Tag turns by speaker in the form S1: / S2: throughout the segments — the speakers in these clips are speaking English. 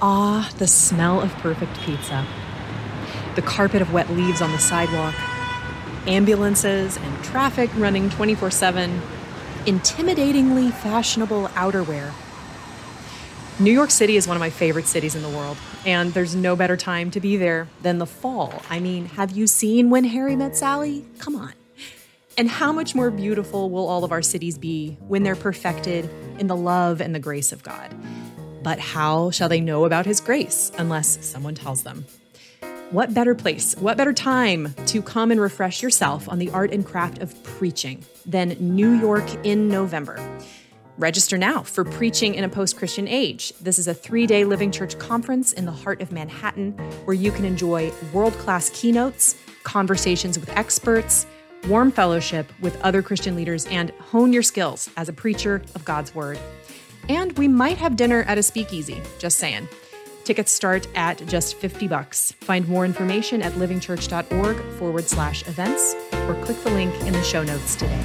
S1: Ah, the smell of perfect pizza. The carpet of wet leaves on the sidewalk. Ambulances and traffic running 24 7. Intimidatingly fashionable outerwear. New York City is one of my favorite cities in the world, and there's no better time to be there than the fall. I mean, have you seen When Harry Met Sally? Come on. And how much more beautiful will all of our cities be when they're perfected in the love and the grace of God? But how shall they know about His grace unless someone tells them? What better place, what better time to come and refresh yourself on the art and craft of preaching than New York in November? Register now for Preaching in a Post Christian Age. This is a three day Living Church conference in the heart of Manhattan where you can enjoy world class keynotes, conversations with experts, warm fellowship with other Christian leaders, and hone your skills as a preacher of God's Word. And we might have dinner at a speakeasy, just saying. Tickets start at just 50 bucks. Find more information at livingchurch.org forward slash events or click the link in the show notes today.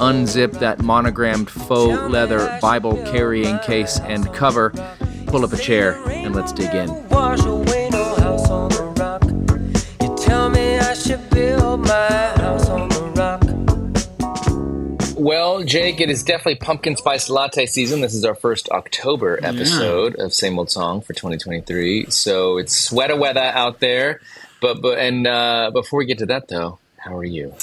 S2: unzip that monogrammed faux leather Bible carrying case and cover, pull up a chair, and let's dig in. Well, Jake, it is definitely pumpkin spice latte season. This is our first October episode yeah. of Same Old Song for 2023. So it's sweater weather out there. But but and uh, before we get to that though, how are you?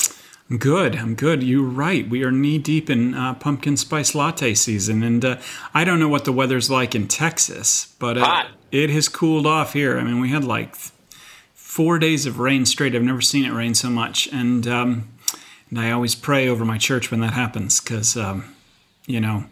S3: Good. I'm good. You're right. We are knee deep in uh, pumpkin spice latte season, and uh, I don't know what the weather's like in Texas, but uh, it has cooled off here. I mean, we had like four days of rain straight. I've never seen it rain so much, and um, and I always pray over my church when that happens because um, you know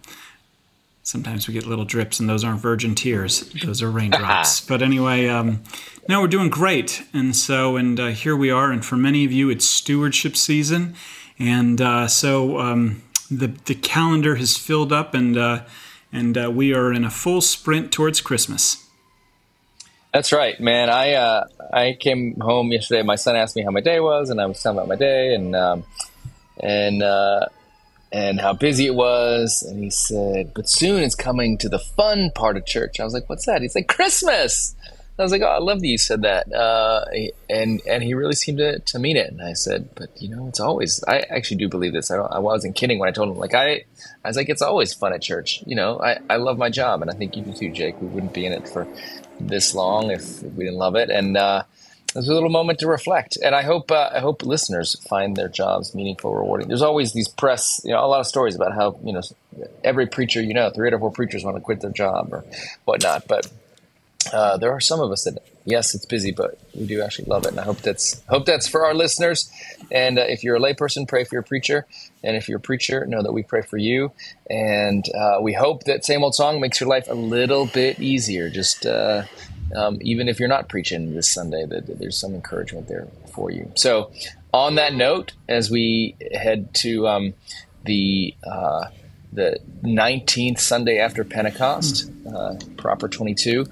S3: sometimes we get little drips, and those aren't virgin tears; those are raindrops. but anyway. Um, no, we're doing great. And so, and uh, here we are. And for many of you, it's stewardship season. And uh, so um, the, the calendar has filled up, and, uh, and uh, we are in a full sprint towards Christmas.
S2: That's right, man. I uh, I came home yesterday. My son asked me how my day was, and I was telling about my day and um, and uh, and how busy it was. And he said, "But soon it's coming to the fun part of church." I was like, "What's that?" He's like, "Christmas." I was like, "Oh, I love that you said that," uh, and and he really seemed to, to mean it. And I said, "But you know, it's always." I actually do believe this. I, I wasn't kidding when I told him. Like I, I was like, "It's always fun at church." You know, I, I love my job, and I think you do too, Jake. We wouldn't be in it for this long if we didn't love it. And uh, it was a little moment to reflect. And I hope uh, I hope listeners find their jobs meaningful, rewarding. There's always these press, you know, a lot of stories about how you know every preacher you know, three or four preachers want to quit their job or whatnot, but uh, there are some of us that yes, it's busy, but we do actually love it, and I hope that's hope that's for our listeners. And uh, if you're a layperson, pray for your preacher, and if you're a preacher, know that we pray for you. And uh, we hope that same old song makes your life a little bit easier. Just uh, um, even if you're not preaching this Sunday, that, there's some encouragement there for you. So, on that note, as we head to um, the uh, the 19th Sunday after Pentecost, uh, proper 22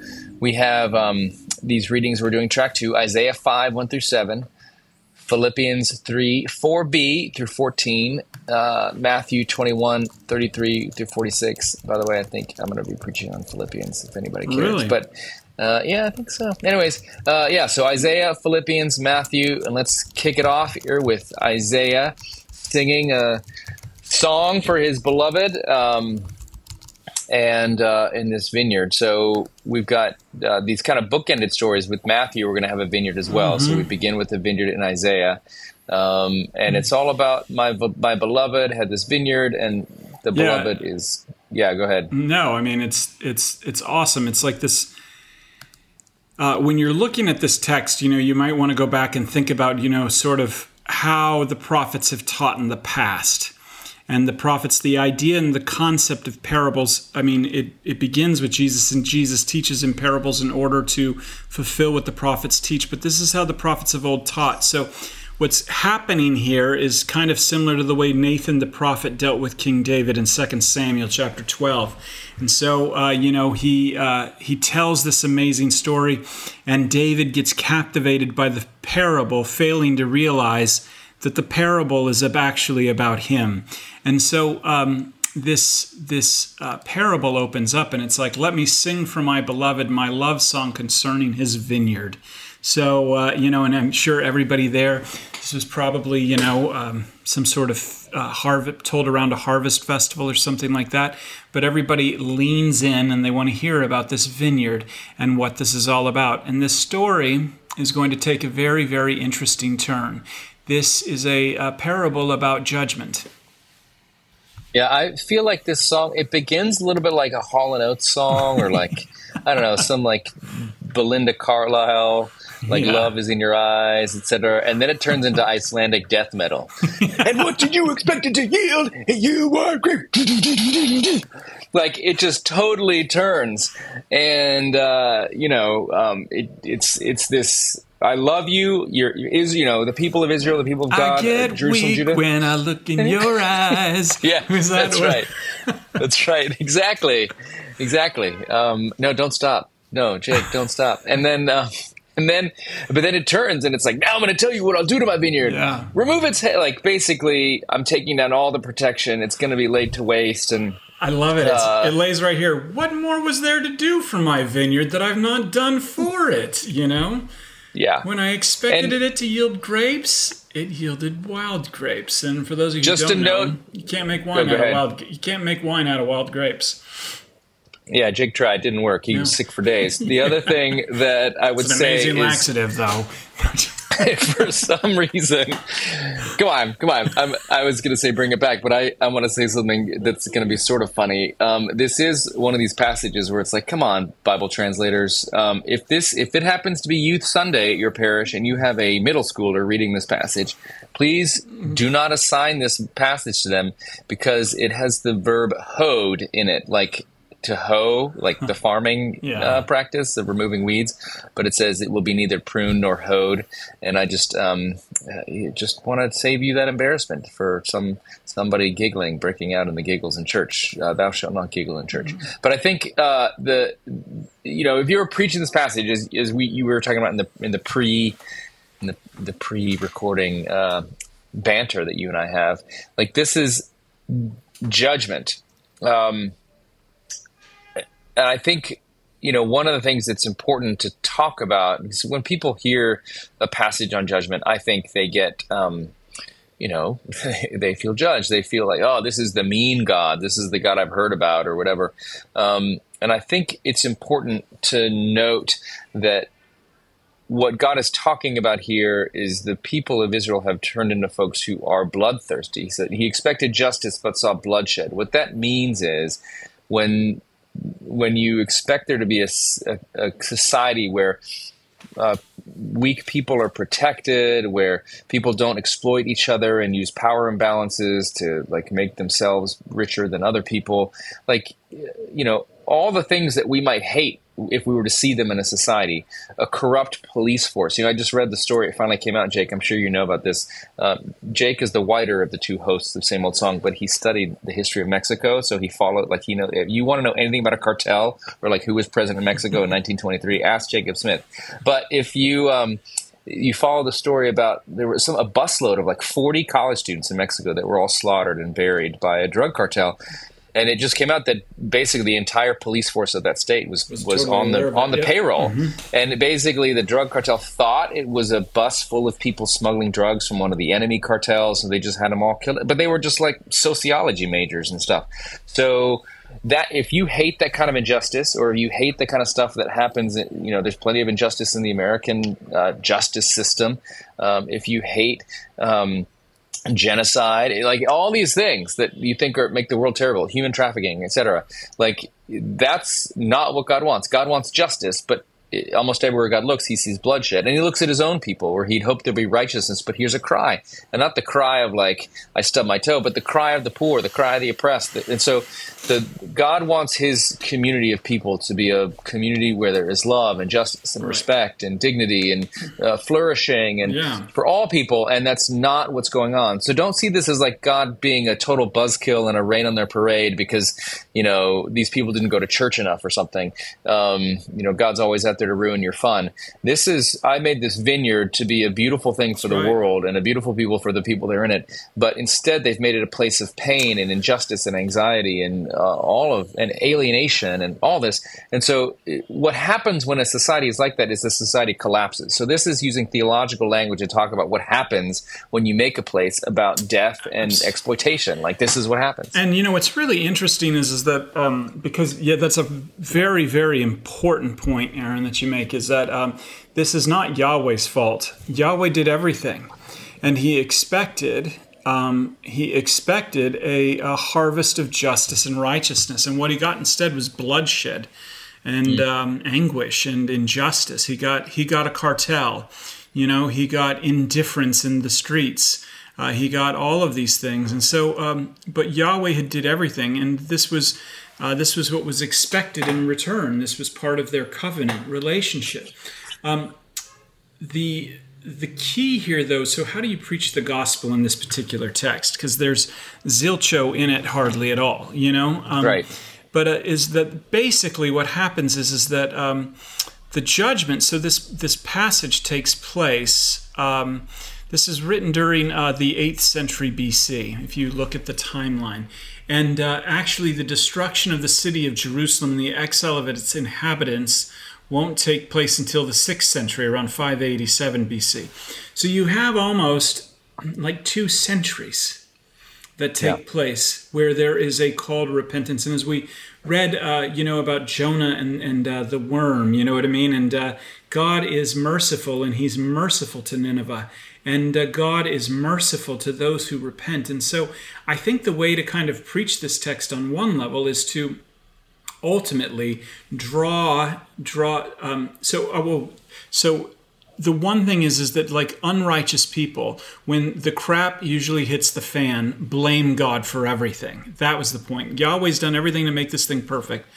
S2: we have um, these readings we're doing track two Isaiah 5, 1 through 7, Philippians 3, 4b through 14, uh, Matthew 21, 33 through 46. By the way, I think I'm going to be preaching on Philippians if anybody cares.
S3: Really?
S2: But uh, yeah, I think so. Anyways, uh, yeah, so Isaiah, Philippians, Matthew, and let's kick it off here with Isaiah singing a song for his beloved. Um, and uh, in this vineyard. So we've got uh, these kind of bookended stories. With Matthew, we're going to have a vineyard as well. Mm-hmm. So we begin with the vineyard in Isaiah, um, and it's all about my my beloved had this vineyard, and the yeah. beloved is yeah. Go ahead.
S3: No, I mean it's it's it's awesome. It's like this. Uh, when you're looking at this text, you know, you might want to go back and think about, you know, sort of how the prophets have taught in the past. And the prophets, the idea and the concept of parables, I mean, it, it begins with Jesus, and Jesus teaches in parables in order to fulfill what the prophets teach. But this is how the prophets of old taught. So, what's happening here is kind of similar to the way Nathan the prophet dealt with King David in 2 Samuel chapter 12. And so, uh, you know, he uh, he tells this amazing story, and David gets captivated by the parable, failing to realize that the parable is actually about him. And so um, this this uh, parable opens up, and it's like, "Let me sing for my beloved my love song concerning his vineyard." So uh, you know, and I'm sure everybody there, this was probably you know um, some sort of uh, harvest told around a harvest festival or something like that. But everybody leans in and they want to hear about this vineyard and what this is all about. And this story is going to take a very very interesting turn. This is a, a parable about judgment.
S2: Yeah, I feel like this song it begins a little bit like a Hall and Oates song, or like I don't know, some like Belinda Carlisle, like yeah. "Love Is in Your Eyes," etc. And then it turns into Icelandic death metal. and what did you expect it to yield? You are great. like it just totally turns, and uh, you know, um, it, it's it's this I love you. You're is you know the people of Israel, the people of God.
S3: I get uh, Jerusalem, weak Judah. when I look in your eyes.
S2: yeah, that that's right. that's right. Exactly, exactly. Um, no, don't stop. No, Jake, don't stop. And then. Uh, and then, but then it turns and it's like, now I'm going to tell you what I'll do to my vineyard.
S3: Yeah.
S2: Remove its head. Like, basically, I'm taking down all the protection. It's going to be laid to waste. And
S3: I love it. Uh, it lays right here. What more was there to do for my vineyard that I've not done for it? You know?
S2: Yeah.
S3: When I expected and it to yield grapes, it yielded wild grapes. And for those of you who don't know, note, you can't make wine out of wild. You can't make wine out of wild grapes.
S2: Yeah, Jake tried. Didn't work. He no. was sick for days. The other thing that I would say
S3: amazing is, laxative, though.
S2: for some reason. Come on, come on. I'm, i was going to say bring it back, but I, I want to say something that's going to be sort of funny. Um, this is one of these passages where it's like, come on, Bible translators. Um, if this if it happens to be Youth Sunday at your parish and you have a middle schooler reading this passage, please do not assign this passage to them because it has the verb hoed in it, like to hoe, like the farming yeah. uh, practice of removing weeds, but it says it will be neither pruned nor hoed. And I just um, just want to save you that embarrassment for some somebody giggling, breaking out in the giggles in church. Uh, Thou shalt not giggle in church. Mm-hmm. But I think uh, the you know if you were preaching this passage as, as we you were talking about in the in the pre in the, the pre recording uh, banter that you and I have, like this is judgment. Um, and I think you know one of the things that's important to talk about is when people hear a passage on judgment, I think they get. Um, you know, they feel judged. They feel like, oh, this is the mean God. This is the God I've heard about, or whatever. Um, and I think it's important to note that what God is talking about here is the people of Israel have turned into folks who are bloodthirsty. He said he expected justice but saw bloodshed. What that means is when when you expect there to be a, a, a society where uh, weak people are protected, where people don't exploit each other and use power imbalances to like make themselves richer than other people, like you know all the things that we might hate if we were to see them in a society, a corrupt police force. You know, I just read the story. It finally came out, Jake. I'm sure you know about this. Uh, Jake is the whiter of the two hosts of Same Old Song, but he studied the history of Mexico, so he followed, like, you know, if you want to know anything about a cartel or, like, who was president of Mexico in 1923, ask Jacob Smith. But if you, um, you follow the story about there was some a busload of like 40 college students in Mexico that were all slaughtered and buried by a drug cartel and it just came out that basically the entire police force of that state was was, was totally on the on the yeah. payroll, mm-hmm. and basically the drug cartel thought it was a bus full of people smuggling drugs from one of the enemy cartels, and they just had them all killed. But they were just like sociology majors and stuff. So that if you hate that kind of injustice, or you hate the kind of stuff that happens, you know, there's plenty of injustice in the American uh, justice system. Um, if you hate um, genocide, like all these things that you think are make the world terrible, human trafficking, etc. Like that's not what God wants. God wants justice, but almost everywhere God looks, he sees bloodshed. And he looks at his own people where he'd hope there'd be righteousness, but here's a cry. And not the cry of like, I stubbed my toe, but the cry of the poor, the cry of the oppressed. And so the God wants his community of people to be a community where there is love and justice and respect and dignity and uh, flourishing and yeah. for all people. And that's not what's going on. So don't see this as like God being a total buzzkill and a rain on their parade because, you know, these people didn't go to church enough or something. Um, you know, God's always out there to ruin your fun. This is, I made this vineyard to be a beautiful thing for that's the right. world and a beautiful people for the people that are in it. But instead, they've made it a place of pain and injustice and anxiety and uh, all of and alienation and all this. And so, what happens when a society is like that is the society collapses. So this is using theological language to talk about what happens when you make a place about death and exploitation. Like this is what happens.
S3: And you know what's really interesting is is that um, because yeah, that's a very very important point, Aaron, that you make is that um, this is not Yahweh's fault. Yahweh did everything, and He expected um, he expected a, a, harvest of justice and righteousness, and what he got instead was bloodshed and mm. um, anguish and injustice. He got he got a cartel, you know. He got indifference in the streets. Uh, he got all of these things, and so. Um, but Yahweh had did everything, and this was uh, this was what was expected in return. This was part of their covenant relationship. Um, the the key here, though, so how do you preach the gospel in this particular text? Because there's zilcho in it hardly at all, you know?
S2: Um, right.
S3: But uh, is that basically what happens is, is that um, the judgment, so this, this passage takes place. Um, this is written during uh, the 8th century BC, if you look at the timeline. And uh, actually, the destruction of the city of Jerusalem and the exile of its inhabitants won't take place until the 6th century, around 587 BC. So you have almost like two centuries that take yeah. place where there is a call to repentance. And as we read, uh, you know, about Jonah and, and uh, the worm, you know what I mean? And uh, God is merciful and he's merciful to Nineveh. And uh, God is merciful to those who repent. And so I think the way to kind of preach this text on one level is to ultimately draw draw um, so I uh, will so the one thing is is that like unrighteous people when the crap usually hits the fan blame god for everything. That was the point. Yahweh's done everything to make this thing perfect.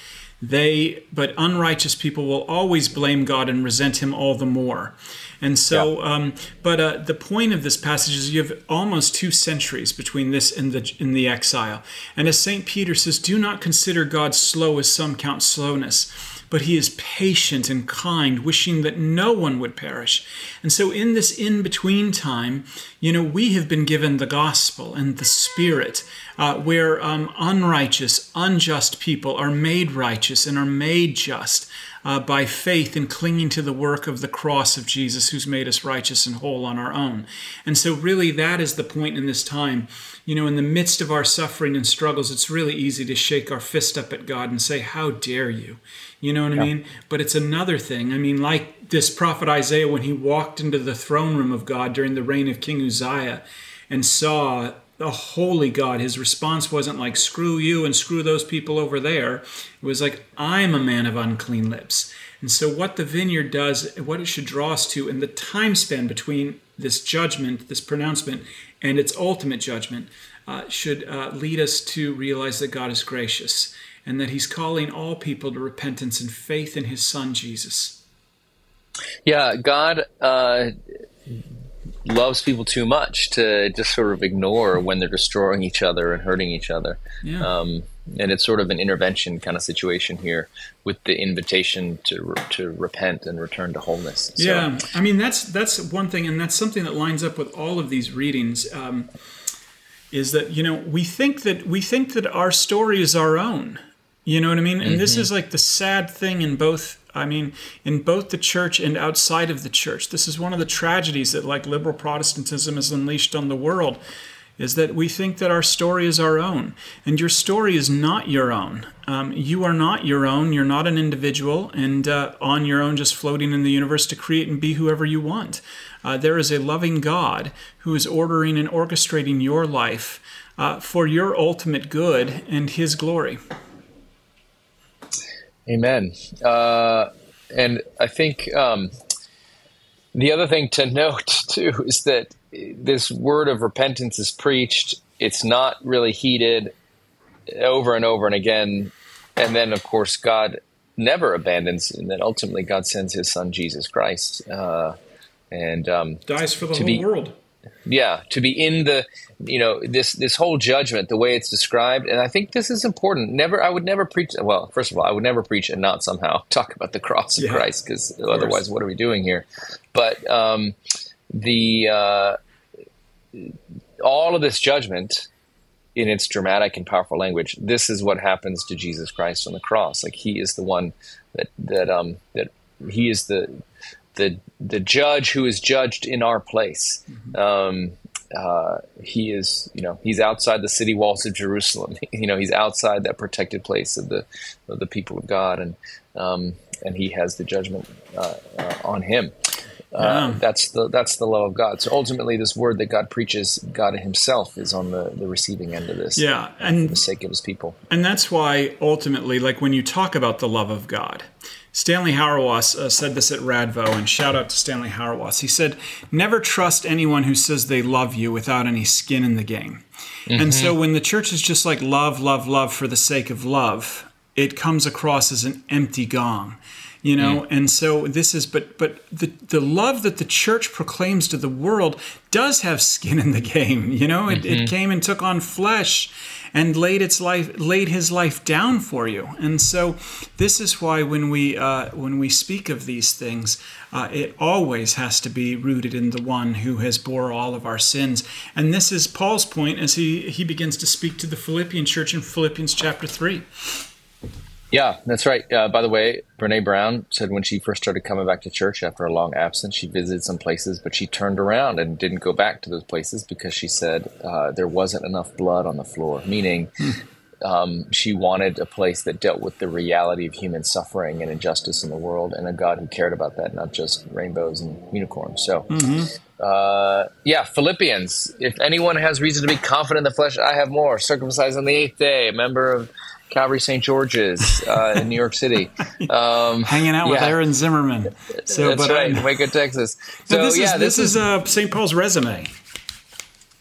S3: They but unrighteous people will always blame god and resent him all the more and so, yeah. um, but uh, the point of this passage is you have almost two centuries between this and the in the exile. And as Saint Peter says, do not consider God slow as some count slowness but he is patient and kind, wishing that no one would perish. And so, in this in between time, you know, we have been given the gospel and the Spirit, uh, where um, unrighteous, unjust people are made righteous and are made just uh, by faith and clinging to the work of the cross of Jesus, who's made us righteous and whole on our own. And so, really, that is the point in this time. You know, in the midst of our suffering and struggles, it's really easy to shake our fist up at God and say, How dare you? You know what yeah. I mean? But it's another thing. I mean, like this prophet Isaiah, when he walked into the throne room of God during the reign of King Uzziah and saw a holy God. His response wasn't like, screw you and screw those people over there. It was like, I'm a man of unclean lips. And so, what the vineyard does, what it should draw us to, and the time span between this judgment, this pronouncement, and its ultimate judgment, uh, should uh, lead us to realize that God is gracious and that He's calling all people to repentance and faith in His Son, Jesus.
S2: Yeah, God. Uh loves people too much to just sort of ignore when they're destroying each other and hurting each other. Yeah. Um, and it's sort of an intervention kind of situation here with the invitation to to repent and return to wholeness.
S3: So, yeah, I mean that's that's one thing, and that's something that lines up with all of these readings. Um, is that you know we think that we think that our story is our own. You know what I mean? And mm-hmm. this is like the sad thing in both I mean, in both the church and outside of the church. This is one of the tragedies that, like liberal Protestantism, has unleashed on the world, is that we think that our story is our own. And your story is not your own. Um, you are not your own. You're not an individual and uh, on your own, just floating in the universe to create and be whoever you want. Uh, there is a loving God who is ordering and orchestrating your life uh, for your ultimate good and His glory.
S2: Amen. Uh, and I think um, the other thing to note too is that this word of repentance is preached. It's not really heeded over and over and again, and then of course God never abandons, and then ultimately God sends His Son Jesus Christ, uh, and um,
S3: dies for the whole be, world.
S2: Yeah, to be in the you know this this whole judgment, the way it's described, and I think this is important. Never, I would never preach. Well, first of all, I would never preach and not somehow talk about the cross of yeah, Christ, because otherwise, what are we doing here? But um, the uh, all of this judgment in its dramatic and powerful language, this is what happens to Jesus Christ on the cross. Like he is the one that that um that he is the the the judge who is judged in our place. Mm-hmm. Um, uh, he is, you know, he's outside the city walls of Jerusalem. you know, he's outside that protected place of the of the people of God, and um, and he has the judgment uh, uh, on him. Uh, that's the that's the love of God. So ultimately, this word that God preaches, God Himself is on the, the receiving end of this.
S3: Yeah, and
S2: for the sake of His people.
S3: And that's why ultimately, like when you talk about the love of God, Stanley Hauerwas uh, said this at Radvo, and shout out to Stanley Hauerwas. He said, "Never trust anyone who says they love you without any skin in the game." Mm-hmm. And so, when the church is just like love, love, love for the sake of love, it comes across as an empty gong you know mm. and so this is but but the the love that the church proclaims to the world does have skin in the game you know it, mm-hmm. it came and took on flesh and laid its life laid his life down for you. And so this is why when we uh, when we speak of these things uh, it always has to be rooted in the one who has bore all of our sins. And this is paul's point as he he begins to speak to the philippian church in philippians chapter 3
S2: yeah, that's right. Uh, by the way, Brene Brown said when she first started coming back to church after a long absence, she visited some places, but she turned around and didn't go back to those places because she said uh, there wasn't enough blood on the floor, meaning hmm. um, she wanted a place that dealt with the reality of human suffering and injustice in the world and a God who cared about that, not just rainbows and unicorns. So, mm-hmm. uh, yeah, Philippians. If anyone has reason to be confident in the flesh, I have more. Circumcised on the eighth day, a member of Calvary St. George's uh, in New York City,
S3: um, hanging out yeah. with Aaron Zimmerman.
S2: So, That's but right, Waco, Texas.
S3: So, this yeah, is, this, this is, is uh, St. Paul's resume.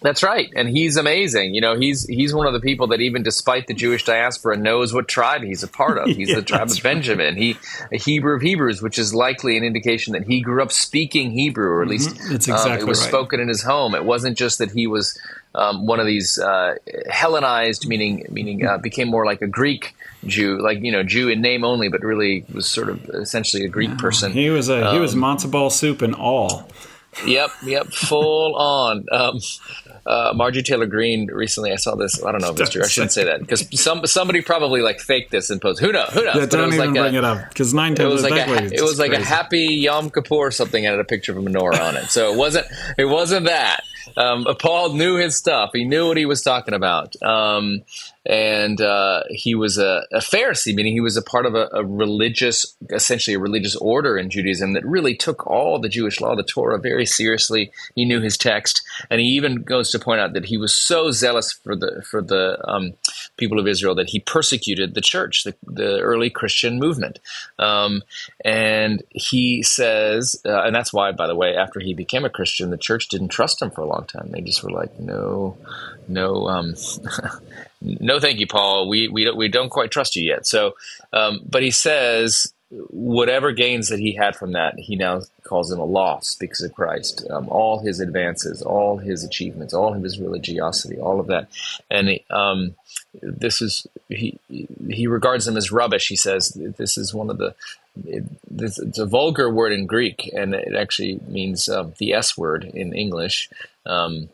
S2: That's right, and he's amazing. You know, he's he's one of the people that even despite the Jewish diaspora knows what tribe he's a part of. He's yeah, the tribe of Benjamin. Right. He a Hebrew of Hebrews, which is likely an indication that he grew up speaking Hebrew, or at least
S3: mm-hmm. That's exactly um,
S2: it was
S3: right.
S2: spoken in his home. It wasn't just that he was um, one of these uh, Hellenized, meaning meaning uh, became more like a Greek Jew, like you know Jew in name only, but really was sort of essentially a Greek person.
S3: He was a um, he was um, matzo ball soup and all.
S2: Yep, yep, full on. Um, uh, Marjorie Taylor Greene recently. I saw this. I don't know if it's true. I shouldn't say that because some somebody probably like faked this and posted. Who knows? Who knows?
S3: Yeah, don't even like bring a, it up because nine times
S2: it was like a, it was like a happy Yom Kippur or something and had a picture of a menorah on it. So it wasn't it wasn't that. Um, Paul knew his stuff. He knew what he was talking about. Um, and uh, he was a, a, Pharisee, meaning he was a part of a, a, religious, essentially a religious order in Judaism that really took all the Jewish law, the Torah, very seriously. He knew his text, and he even goes to point out that he was so zealous for the for the um, people of Israel that he persecuted the church, the, the early Christian movement. Um, and he says, uh, and that's why, by the way, after he became a Christian, the church didn't trust him for a long time. They just were like, no, no. Um, no, thank you, Paul. We we don't, we don't quite trust you yet. So, um, but he says whatever gains that he had from that, he now calls them a loss because of Christ. Um, all his advances, all his achievements, all of his religiosity, all of that, and um, this is he he regards them as rubbish. He says this is one of the it, it's a vulgar word in Greek, and it actually means uh, the S word in English. Um,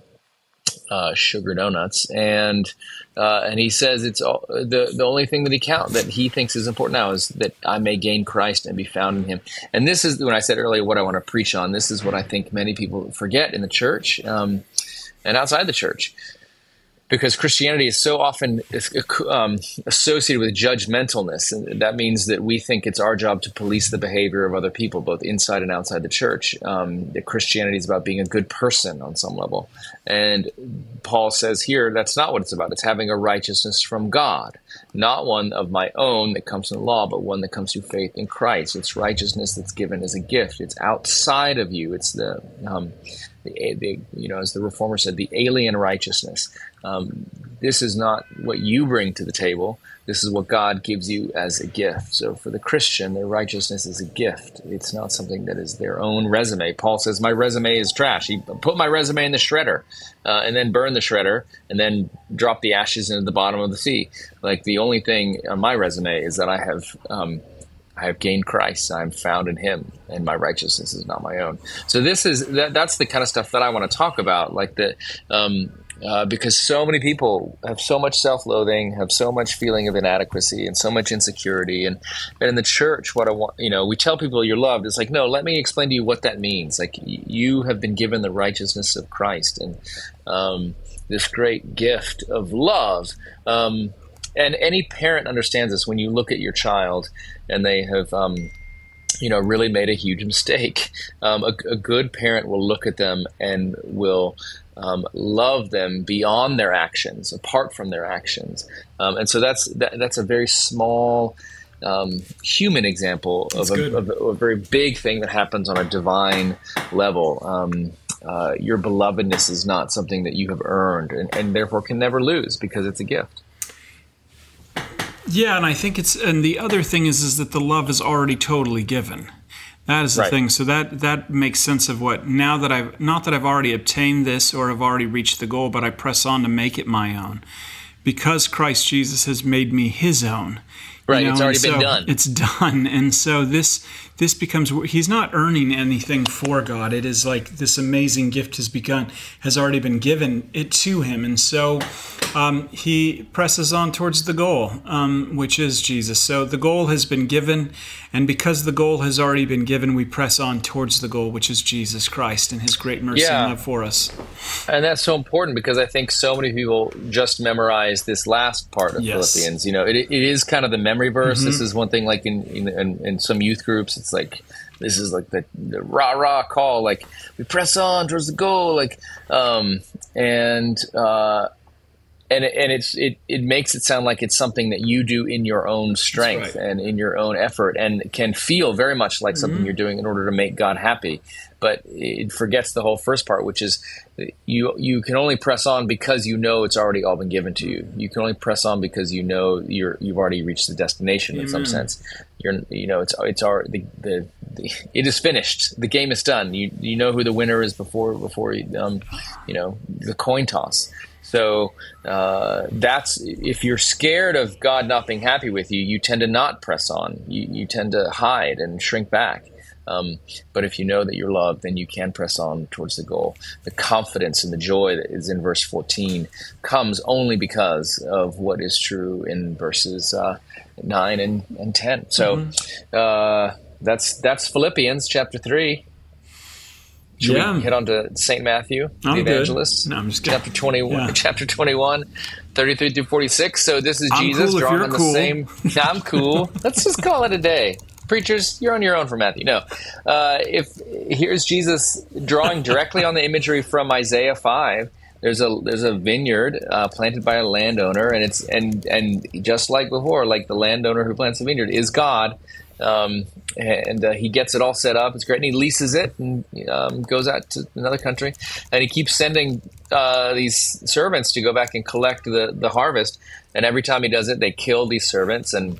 S2: uh, sugar donuts, and uh, and he says it's all, the the only thing that he count that he thinks is important now is that I may gain Christ and be found in Him. And this is when I said earlier what I want to preach on. This is what I think many people forget in the church um, and outside the church. because Christianity is so often um, associated with judgmentalness, and that means that we think it's our job to police the behavior of other people, both inside and outside the church. Um, that Christianity is about being a good person on some level, and Paul says here that's not what it's about. It's having a righteousness from God, not one of my own that comes from the law, but one that comes through faith in Christ. It's righteousness that's given as a gift. It's outside of you. It's the um, the, the, you know, as the reformer said, the alien righteousness. Um, this is not what you bring to the table. This is what God gives you as a gift. So for the Christian, their righteousness is a gift. It's not something that is their own resume. Paul says, "My resume is trash." He put my resume in the shredder, uh, and then burn the shredder, and then drop the ashes into the bottom of the sea. Like the only thing on my resume is that I have. Um, I have gained Christ. I'm found in Him, and my righteousness is not my own. So this is that, that's the kind of stuff that I want to talk about, like the um, uh, because so many people have so much self-loathing, have so much feeling of inadequacy, and so much insecurity. And, and in the church, what I want, you know, we tell people you're loved. It's like, no, let me explain to you what that means. Like you have been given the righteousness of Christ, and um, this great gift of love. Um, and any parent understands this when you look at your child and they have um, you know really made a huge mistake um, a, a, good parent will look at them and will um, love them beyond their actions apart from their actions. Um, and so that's that, that's a very small um, human example of a, of a, very big thing that happens on a divine level. Um, uh, your belovedness is not something that you have earned and, and therefore can never lose because it's a gift.
S3: Yeah, and I think it's and the other thing is is that the love is already totally given. That is the right. thing. So that that makes sense of what now that I've not that I've already obtained this or have already reached the goal, but I press on to make it my own. Because Christ Jesus has made me his own.
S2: Right, you know? it's already so been done.
S3: It's done. And so this this becomes he's not earning anything for God. It is like this amazing gift has begun has already been given it to him, and so um, he presses on towards the goal, um, which is Jesus. So the goal has been given, and because the goal has already been given, we press on towards the goal, which is Jesus Christ and His great mercy yeah. and love for us.
S2: And that's so important because I think so many people just memorize this last part of yes. Philippians. You know, it, it is kind of the memory verse. Mm-hmm. This is one thing, like in, in in some youth groups, it's like this is like the, the rah rah call like we press on towards the goal like um and uh and and it's it it makes it sound like it's something that you do in your own strength right. and in your own effort and can feel very much like something mm-hmm. you're doing in order to make God happy but it forgets the whole first part which is you you can only press on because you know it's already all been given to you. You can only press on because you know you're you've already reached the destination in some sense. You're you know it's it's already the, the, the, it is finished. The game is done. You you know who the winner is before before um you know the coin toss. So uh, that's if you're scared of God not being happy with you, you tend to not press on. You, you tend to hide and shrink back. Um, but if you know that you're loved, then you can press on towards the goal. The confidence and the joy that is in verse 14 comes only because of what is true in verses uh, 9 and, and 10. So mm-hmm. uh, that's that's Philippians chapter 3. Should yeah. we head on to St. Matthew, I'm the evangelist?
S3: No, I'm just
S2: kidding. Chapter 21, yeah. chapter 21, 33 through 46. So this is I'm Jesus
S3: cool
S2: drawing on
S3: the cool.
S2: same. I'm cool. Let's just call it a day. Preachers, you're on your own for Matthew. No. Uh, if here's Jesus drawing directly on the imagery from Isaiah 5 there's a there's a vineyard uh, planted by a landowner and it's and and just like before like the landowner who plants the vineyard is god um, and uh, he gets it all set up. It's great, and he leases it and um, goes out to another country, and he keeps sending uh, these servants to go back and collect the the harvest. And every time he does it, they kill these servants, and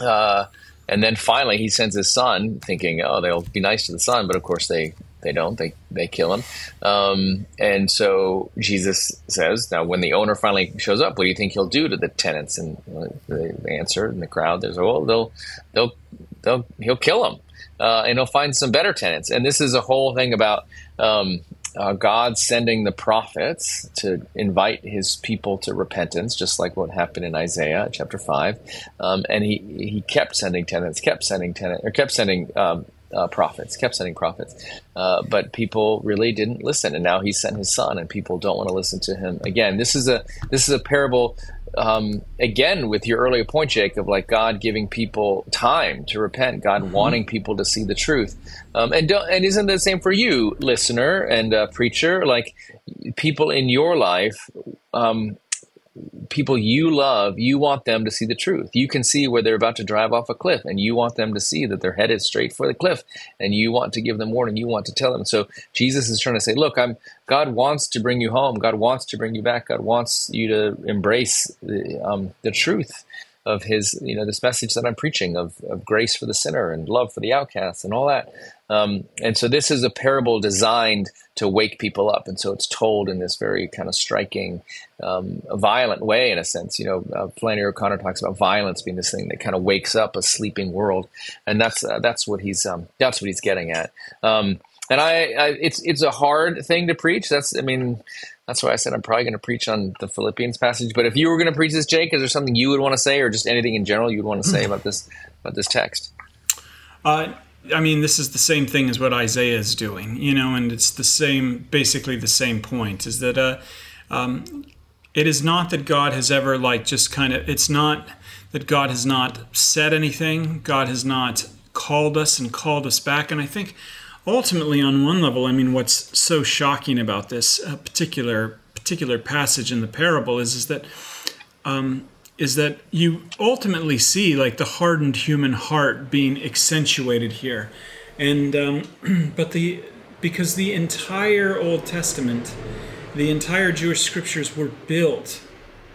S2: uh, and then finally he sends his son, thinking, oh, they'll be nice to the son, but of course they they don't. They they kill him. Um, and so Jesus says, now when the owner finally shows up, what do you think he'll do to the tenants? And the answer in the crowd, there's well, they'll they'll they'll he'll kill them, uh, and he'll find some better tenants. And this is a whole thing about. Um, uh, God sending the prophets to invite his people to repentance, just like what happened in Isaiah chapter five, um, and he he kept sending tenants, kept sending tenants, or kept sending um, uh, prophets, kept sending prophets, uh, but people really didn't listen. And now he sent his son, and people don't want to listen to him again. This is a this is a parable um, again with your earlier point, Jacob, of like God giving people time to repent, God mm-hmm. wanting people to see the truth, um, and and isn't the same for you, listener and uh, preacher? Like people in your life um, people you love, you want them to see the truth. You can see where they're about to drive off a cliff, and you want them to see that they're headed straight for the cliff, and you want to give them warning. You want to tell them. So Jesus is trying to say, "Look, I'm God wants to bring you home. God wants to bring you back. God wants you to embrace the, um, the truth." Of his, you know, this message that I'm preaching of, of grace for the sinner and love for the outcast and all that. Um, and so this is a parable designed to wake people up. And so it's told in this very kind of striking, um, violent way, in a sense. You know, uh, Flannery O'Connor talks about violence being this thing that kind of wakes up a sleeping world, and that's uh, that's what he's um, that's what he's getting at. Um, and I, I, it's it's a hard thing to preach. That's I mean, that's why I said I'm probably going to preach on the Philippians passage. But if you were going to preach this, Jake, is there something you would want to say, or just anything in general you'd want to say about this about this text?
S3: Uh, I mean, this is the same thing as what Isaiah is doing, you know, and it's the same, basically the same point. Is that uh, um, it is not that God has ever like just kind of. It's not that God has not said anything. God has not called us and called us back. And I think ultimately, on one level, I mean, what's so shocking about this uh, particular particular passage in the parable is is that um, is that you ultimately see like the hardened human heart being accentuated here, and um, but the because the entire Old Testament, the entire Jewish scriptures were built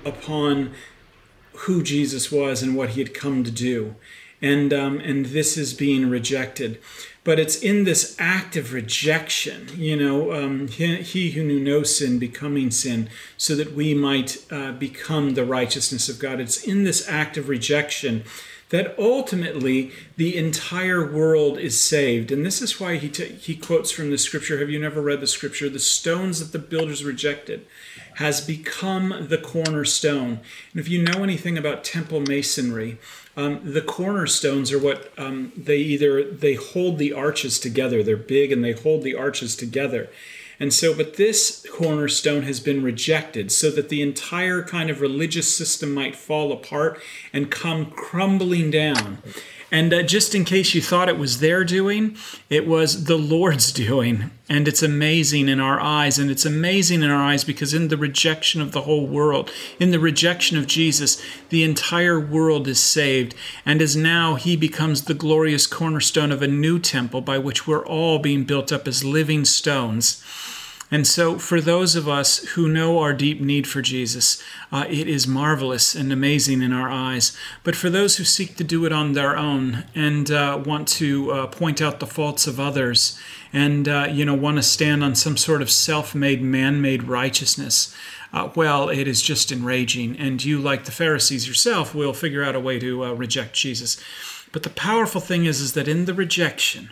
S3: upon who Jesus was and what he had come to do, and um, and this is being rejected but it's in this act of rejection, you know, um, he, he, who knew no sin becoming sin, so that we might uh, become the righteousness of God. It's in this act of rejection that ultimately the entire world is saved. And this is why he, t- he quotes from the scripture. Have you never read the scripture? The stones that the builders rejected has become the cornerstone. And if you know anything about temple masonry, um, the cornerstones are what um, they either they hold the arches together. They're big and they hold the arches together. And so, but this cornerstone has been rejected so that the entire kind of religious system might fall apart and come crumbling down. And uh, just in case you thought it was their doing, it was the Lord's doing. And it's amazing in our eyes. And it's amazing in our eyes because in the rejection of the whole world, in the rejection of Jesus, the entire world is saved. And as now he becomes the glorious cornerstone of a new temple by which we're all being built up as living stones. And so, for those of us who know our deep need for Jesus, uh, it is marvelous and amazing in our eyes. But for those who seek to do it on their own and uh, want to uh, point out the faults of others and uh, you know want to stand on some sort of self-made, man-made righteousness, uh, well, it is just enraging. And you, like the Pharisees yourself, will figure out a way to uh, reject Jesus. But the powerful thing is, is that in the rejection,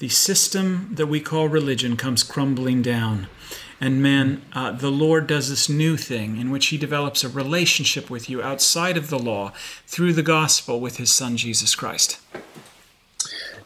S3: the system that we call religion comes crumbling down. And man, uh, the Lord does this new thing in which He develops a relationship with you outside of the law through the gospel with His Son, Jesus Christ.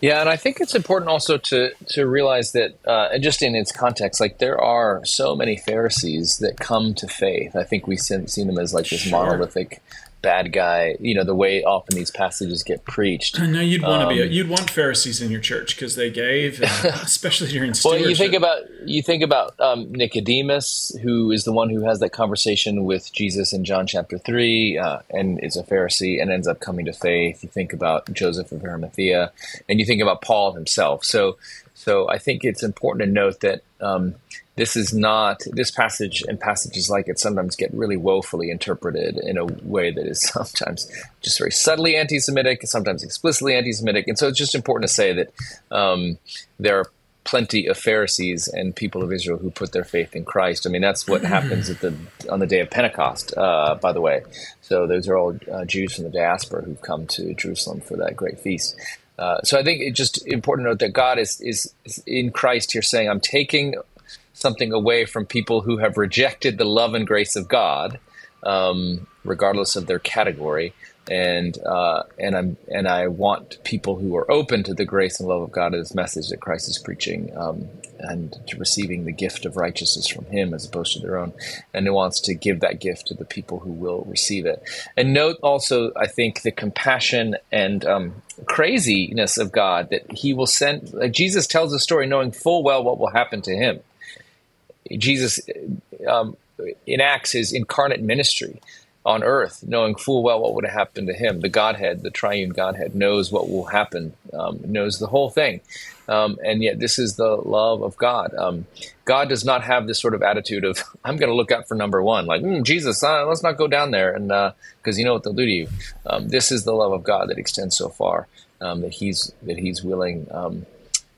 S2: Yeah, and I think it's important also to to realize that, uh, just in its context, like there are so many Pharisees that come to faith. I think we've seen, seen them as like this sure. monolithic bad guy. You know the way often these passages get preached.
S3: No, you'd want um, to be. A, um, you'd want Pharisees in your church because they gave, especially during.
S2: Well, you think about you think about um, Nicodemus, who is the one who has that conversation with Jesus in John chapter three, uh, and is a Pharisee and ends up coming to faith. You think about Joseph of Arimathea, and you think about Paul himself. So, so I think it's important to note that. Um, this is not this passage and passages like it sometimes get really woefully interpreted in a way that is sometimes just very subtly anti-Semitic, sometimes explicitly anti-Semitic, and so it's just important to say that um, there are plenty of Pharisees and people of Israel who put their faith in Christ. I mean, that's what happens at the on the day of Pentecost, uh, by the way. So those are all uh, Jews from the diaspora who've come to Jerusalem for that great feast. Uh, so I think it's just important to note that God is, is, is in Christ here saying, I'm taking something away from people who have rejected the love and grace of God, um, regardless of their category. and uh, and I'm and I want people who are open to the grace and love of God and His message that Christ is preaching, um, and to receiving the gift of righteousness from Him as opposed to their own, and He wants to give that gift to the people who will receive it. And note also, I think the compassion and um, craziness of God that He will send. Jesus tells a story knowing full well what will happen to Him. Jesus um, enacts His incarnate ministry on earth, knowing full well what would have happened to him. The Godhead, the triune Godhead, knows what will happen, um, knows the whole thing. Um, and yet, this is the love of God. Um, God does not have this sort of attitude of, I'm going to look out for number one, like, mm, Jesus, uh, let's not go down there, and because uh, you know what they'll do to you. Um, this is the love of God that extends so far um, that He's that He's willing um,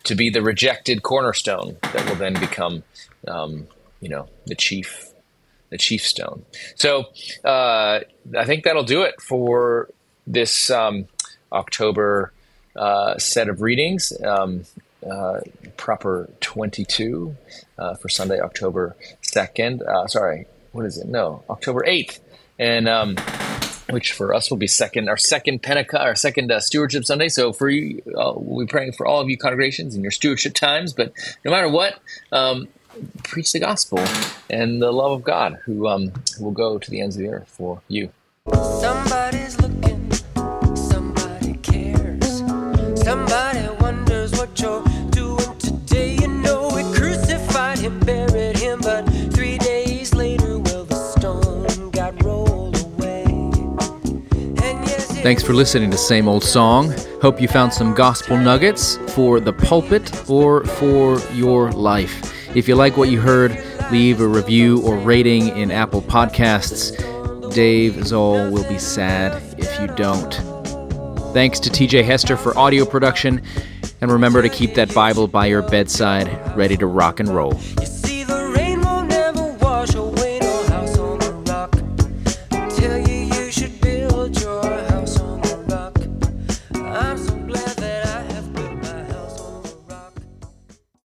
S2: to be the rejected cornerstone that will then become, you know, the chief the chief stone. So uh, I think that'll do it for this um, October uh, set of readings. Um, uh, proper 22 uh, for Sunday, October 2nd. Uh, sorry, what is it? No, October 8th. And um, which for us will be second, our second Pentecost, our second uh, stewardship Sunday. So for you, we'll be praying for all of you congregations in your stewardship times. But no matter what, um, preach the gospel and the love of God who um, will go to the ends of the earth for you. Somebody's looking, somebody cares, somebody wonders what you're doing today. You know, we crucified him, buried him, but three days later, well, the stone got rolled away. Yes, Thanks for listening to Same Old Song. Hope you found some gospel nuggets for the pulpit or for your life. If you like what you heard, leave a review or rating in Apple Podcasts. Dave Zahl will be sad if you don't. Thanks to TJ Hester for audio production, and remember to keep that Bible by your bedside, ready to rock and roll.